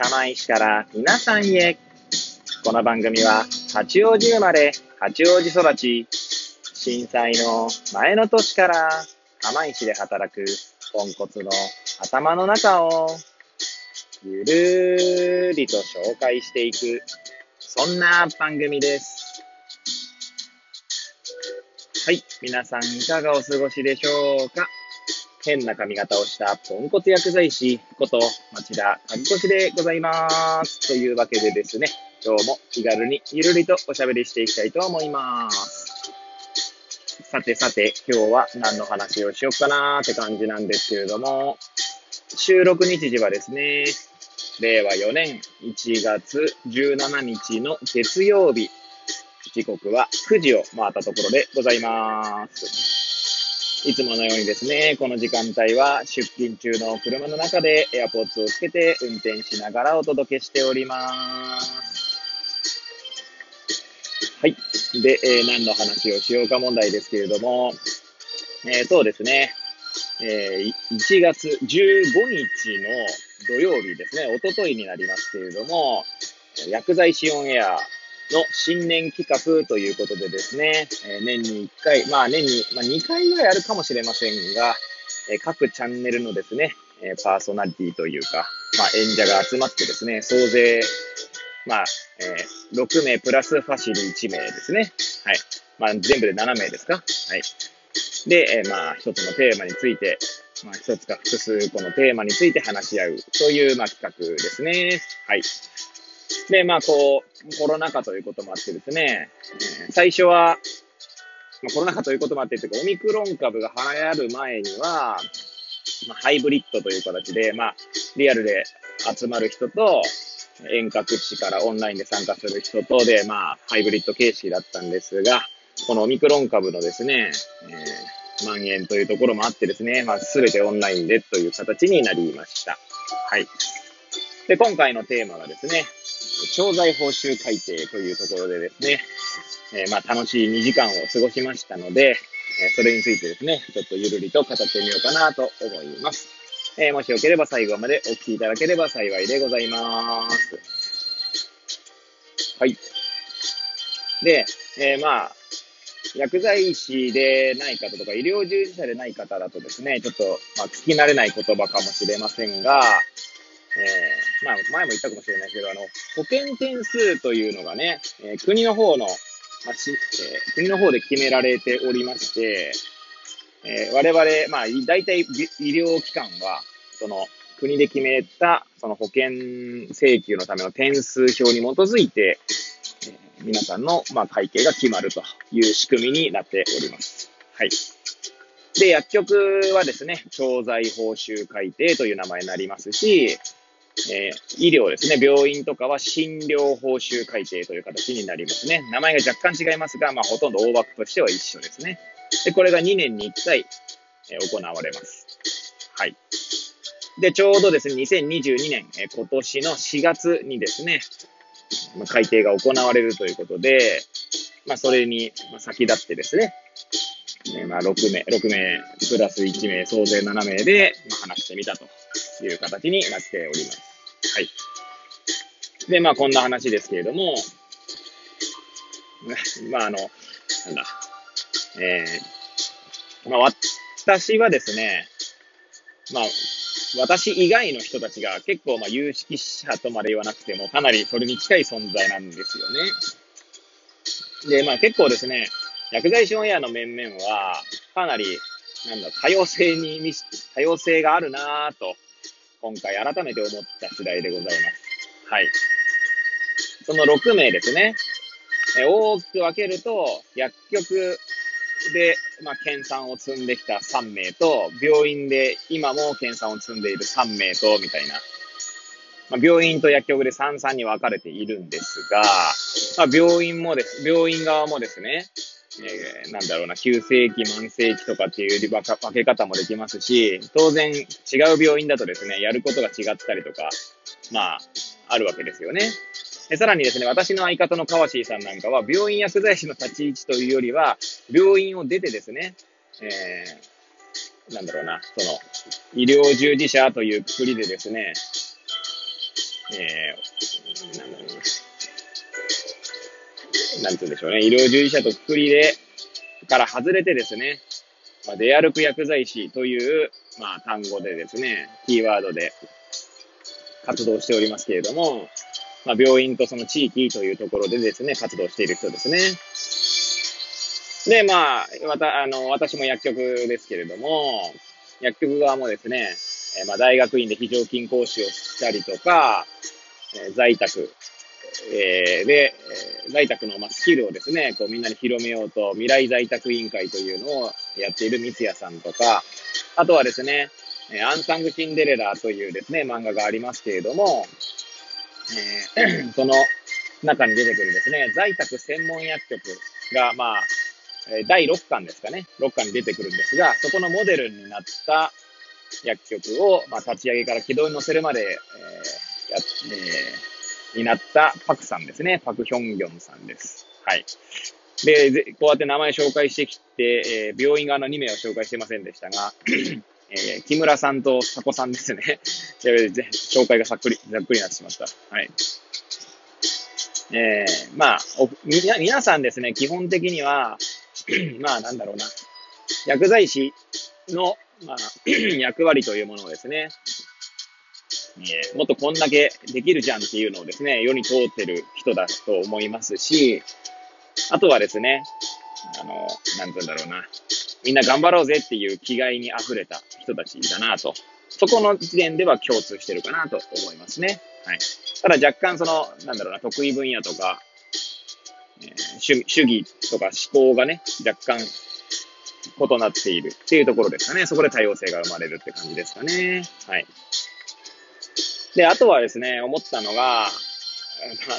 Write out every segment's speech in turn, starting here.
釜石から皆さんへ。この番組は、八王子生まれ、八王子育ち、震災の前の年から釜石で働くポンコツの頭の中をゆるーりと紹介していく、そんな番組です。はい、皆さんいかがお過ごしでしょうか？変な髪型をしたポンコツ薬剤師こと町田和俊でございます。というわけでですね、今日も気軽にゆるりとおしゃべりしていきたいと思います。さてさて、今日は何の話をしよっかなーって感じなんですけれども、収録日時はですね、令和4年1月17日の月曜日、時刻は9時を回ったところでございます。いつものようにですね、この時間帯は出勤中の車の中で AirPods をつけて運転しながらお届けしております。はい。で、えー何の話をしようか問題ですけれども、えーそうですね、えー1月15日の土曜日ですね、おとといになりますけれども、薬剤師オンエアの新年企画ということでですね、え年に1回、まあ年に、まあ、2回ぐらいあるかもしれませんが、え各チャンネルのですね、えパーソナリティというか、まあ演者が集まってですね、総勢、まあ、えー6名プラスファシリ1名ですね。はい。まあ全部で7名ですか？はい。で、えーまあ一つのテーマについて、まあ一つか複数個のテーマについて話し合うという、まあ企画ですね。はい。で、まあこう、コロナ禍ということもあってですね、最初は、まあ、コロナ禍ということもあってというか、オミクロン株が流行る前には、まあ、ハイブリッドという形で、まあ、リアルで集まる人と、遠隔地からオンラインで参加する人とで、まあ、ハイブリッド形式だったんですが、このオミクロン株のですね、えー、蔓延というところもあってですね、まあ、すべてオンラインでという形になりました。はい。で、今回のテーマがですね、調剤報酬改定というところでですね、えーまあ楽しい2時間を過ごしましたので、えそれについてですね、ちょっとゆるりと語ってみようかなと思います。えもしよければ最後までお聞きいただければ幸いでございます。はい。で、えーまあ、薬剤師でない方とか医療従事者でない方だとですね、ちょっと、まあ、聞き慣れない言葉かもしれませんが、えまあ、前も言ったかもしれないけど、あの、保険点数というのがね、えー国の方の、まあしえー国の方で決められておりまして、えー我々、まあ、大体医療機関は、その、国で決めた、その保険請求のための点数表に基づいて、えー皆さんの、まあ、会計が決まるという仕組みになっております。はい。で、薬局はですね、調剤報酬改定という名前になりますし、えー医療ですね、病院とかは診療報酬改定という形になりますね。名前が若干違いますが、まあ、ほとんど大枠としては一緒ですね。で、これが2年に1回、えー行われます。はい。で、ちょうどですね、2022年、えー今年の4月にですね、まあ、改定が行われるということで、まあ、それに先立ってですね、えまあ、6名、6名、プラス1名、総勢7名で、ま、話してみたという形になっております。はい。で、まあ、こんな話ですけれども、まあ、あの、なんだ、えー、まあ、私はですね、まあ、私以外の人たちが結構、まあ、有識者とまで言わなくても、かなりそれに近い存在なんですよね。で、まあ、結構ですね、薬剤師オンエアの面々は、かなり、なんだ、多様性に、多様性があるなぁと、今回改めて思った次第でございます。はい。その6名ですね。え大きく分けると、薬局で、まあ、研鑽を積んできた3名と、病院で今も研鑽を積んでいる3名と、みたいな。まあ、病院と薬局で3、3に分かれているんですが、まあ、病院もです、病院側もですね、えーなんだろうな、急性期、慢性期とかっていう分か分け方もできますし、当然違う病院だとですね、やることが違ったりとか、まあ、あるわけですよね。でさらにですね、私の相方の川椎さんなんかは、病院薬剤師の立ち位置というよりは、病院を出てですね、えーなんだろうな、その、医療従事者というくくりでですね、えー、なんだろうな。んて言うんでしょうね。医療従事者とくくりで、から外れてですね、まあ、出歩く薬剤師という、まあ、単語でですね、キーワードで活動しておりますけれども、まあ、病院とその地域というところでですね、活動している人ですね。で、まあ、また、あの、私も薬局ですけれども、薬局側もですね、えまあ、大学院で非常勤講師をしたりとか、え在宅、えー、で、在宅の、まスキルをですね、こうみんなに広めようと、未来在宅委員会というのをやっている三ツ矢さんとか、あとはですね、アンサング・シンデレラというですね、漫画がありますけれども、えー、その中に出てくるですね、在宅専門薬局が、まあ、第6巻ですかね、6巻に出てくるんですが、そこのモデルになった薬局を、まあ、立ち上げから軌道に乗せるまで、えー、やえー、になったパクさんですね。パクヒョンギョンさんです。はい。で、こうやって名前紹介してきて、えー、病院側の2名を紹介してませんでしたが、えー、木村さんと佐古さんですね。紹介がざっくり、ざっくりになってしまった。はい。えー、まあ、おみな、皆さんですね、基本的には、まあ、なんだろうな。薬剤師の、まあ、役割というものをですね、えー、もっとこんだけできるじゃんっていうのをですね、世に通ってる人だと思いますし、あとはですね、あの、なんて言うんだろうな。みんな頑張ろうぜっていう気概に溢れた人たちだなと。そこの時点では共通してるかなと思いますね。はい。ただ若干その、なんだろうな、得意分野とか、えー、主主義とか思考がね、若干異なっているっていうところですかね。そこで多様性が生まれるって感じですかね。はい。で、あとはですね、思ったのが、あ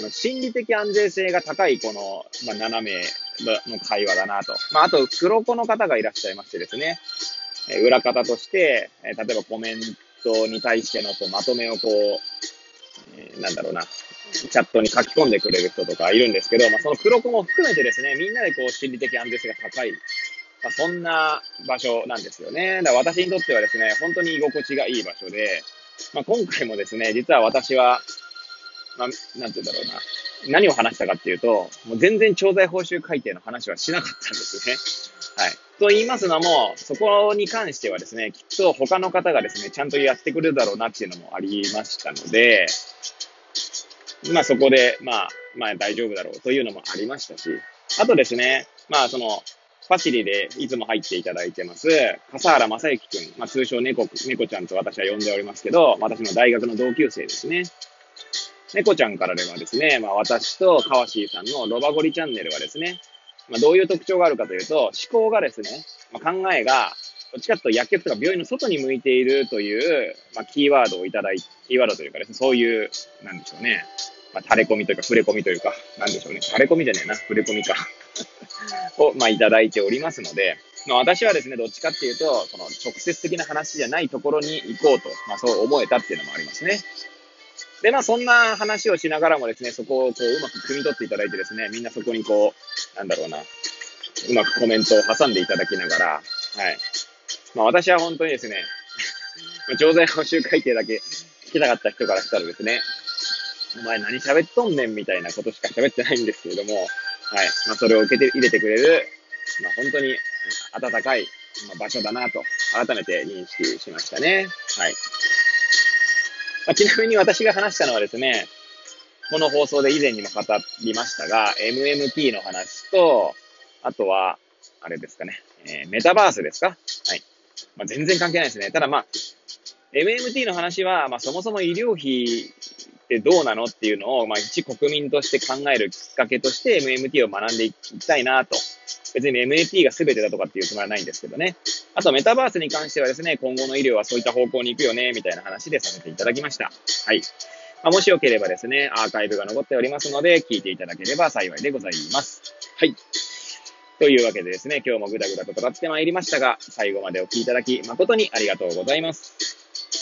の、心理的安全性が高いこの、まあ、斜めの会話だなと。まあ、あと、黒子の方がいらっしゃいましてですね、え裏方として、え例えばコメントに対してのこうまとめをこう、えー、なんだろうな、チャットに書き込んでくれる人とかいるんですけど、まあ、その黒子も含めてですね、みんなでこう心理的安全性が高い、まあ、そんな場所なんですよね。だから私にとってはですね、本当に居心地がいい場所で、まあ、今回もですね、実は私は、まあ、なんて言うんだろうな、何を話したかっていうと、もう全然調剤報酬改定の話はしなかったんですね。はい。と言いますのも、そこに関してはですね、きっと他の方がですね、ちゃんとやってくれるだろうなっていうのもありましたので、まあそこで、まあ、まあ大丈夫だろうというのもありましたし、あとですね、まあその、ファシリでいつも入っていただいてます、笠原正幸くん、まあ通称猫、猫ちゃんと私は呼んでおりますけど、私の大学の同級生ですね。猫ちゃんからではですね、まあ私と川椎さんのロバゴリチャンネルはですね、まあどういう特徴があるかというと、思考がですね、まあ、考えが、どっちかというと薬局とか病院の外に向いているという、まあ、キーワードをいただいて、キーワードというかですね、そういう、なんでしょうね、まあ、垂れ込みというか、触れ込みというか、なんでしょうね。垂れ込みじゃねえな、触れ込みか を、まあ、いただいておりますので、まあ、私はですね、どっちかっていうと、その、直接的な話じゃないところに行こうと、まあ、そう思えたっていうのもありますね。で、まあ、そんな話をしながらもですね、そこをこう、うまく汲み取っていただいてですね、みんなそこにこう、なんだろうな、うまくコメントを挟んでいただきながら、はい。まあ、私は本当にですね、錠剤報酬会計だけ聞きたかった人からしたらですね、お前何喋っとんねんみたいなことしか喋ってないんですけれども、はい。まあ、それを受けて入れてくれる、まあ、本当に温かい場所だなと、改めて認識しましたね。はい。まあ、ちなみに私が話したのはですね、この放送で以前にも語りましたが、MMT の話と、あとは、あれですかね、えー、メタバースですか？はい。まあ、全然関係ないですね。ただまあ、MMT の話は、まあ、そもそも医療費ってどうなの？っていうのを、まあ、一国民として考えるきっかけとして MMT を学んでいきたいなと。別に MMT が全てだとかっていうつもりはないんですけどね。あと、メタバースに関してはですね、今後の医療はそういった方向に行くよね、みたいな話でさせていただきました。はい。まあ、もしよければですね、アーカイブが残っておりますので、聞いていただければ幸いでございます。はい。というわけでですね、今日もぐだぐだと語ってまいりましたが、最後までお聴きいただき誠にありがとうございます。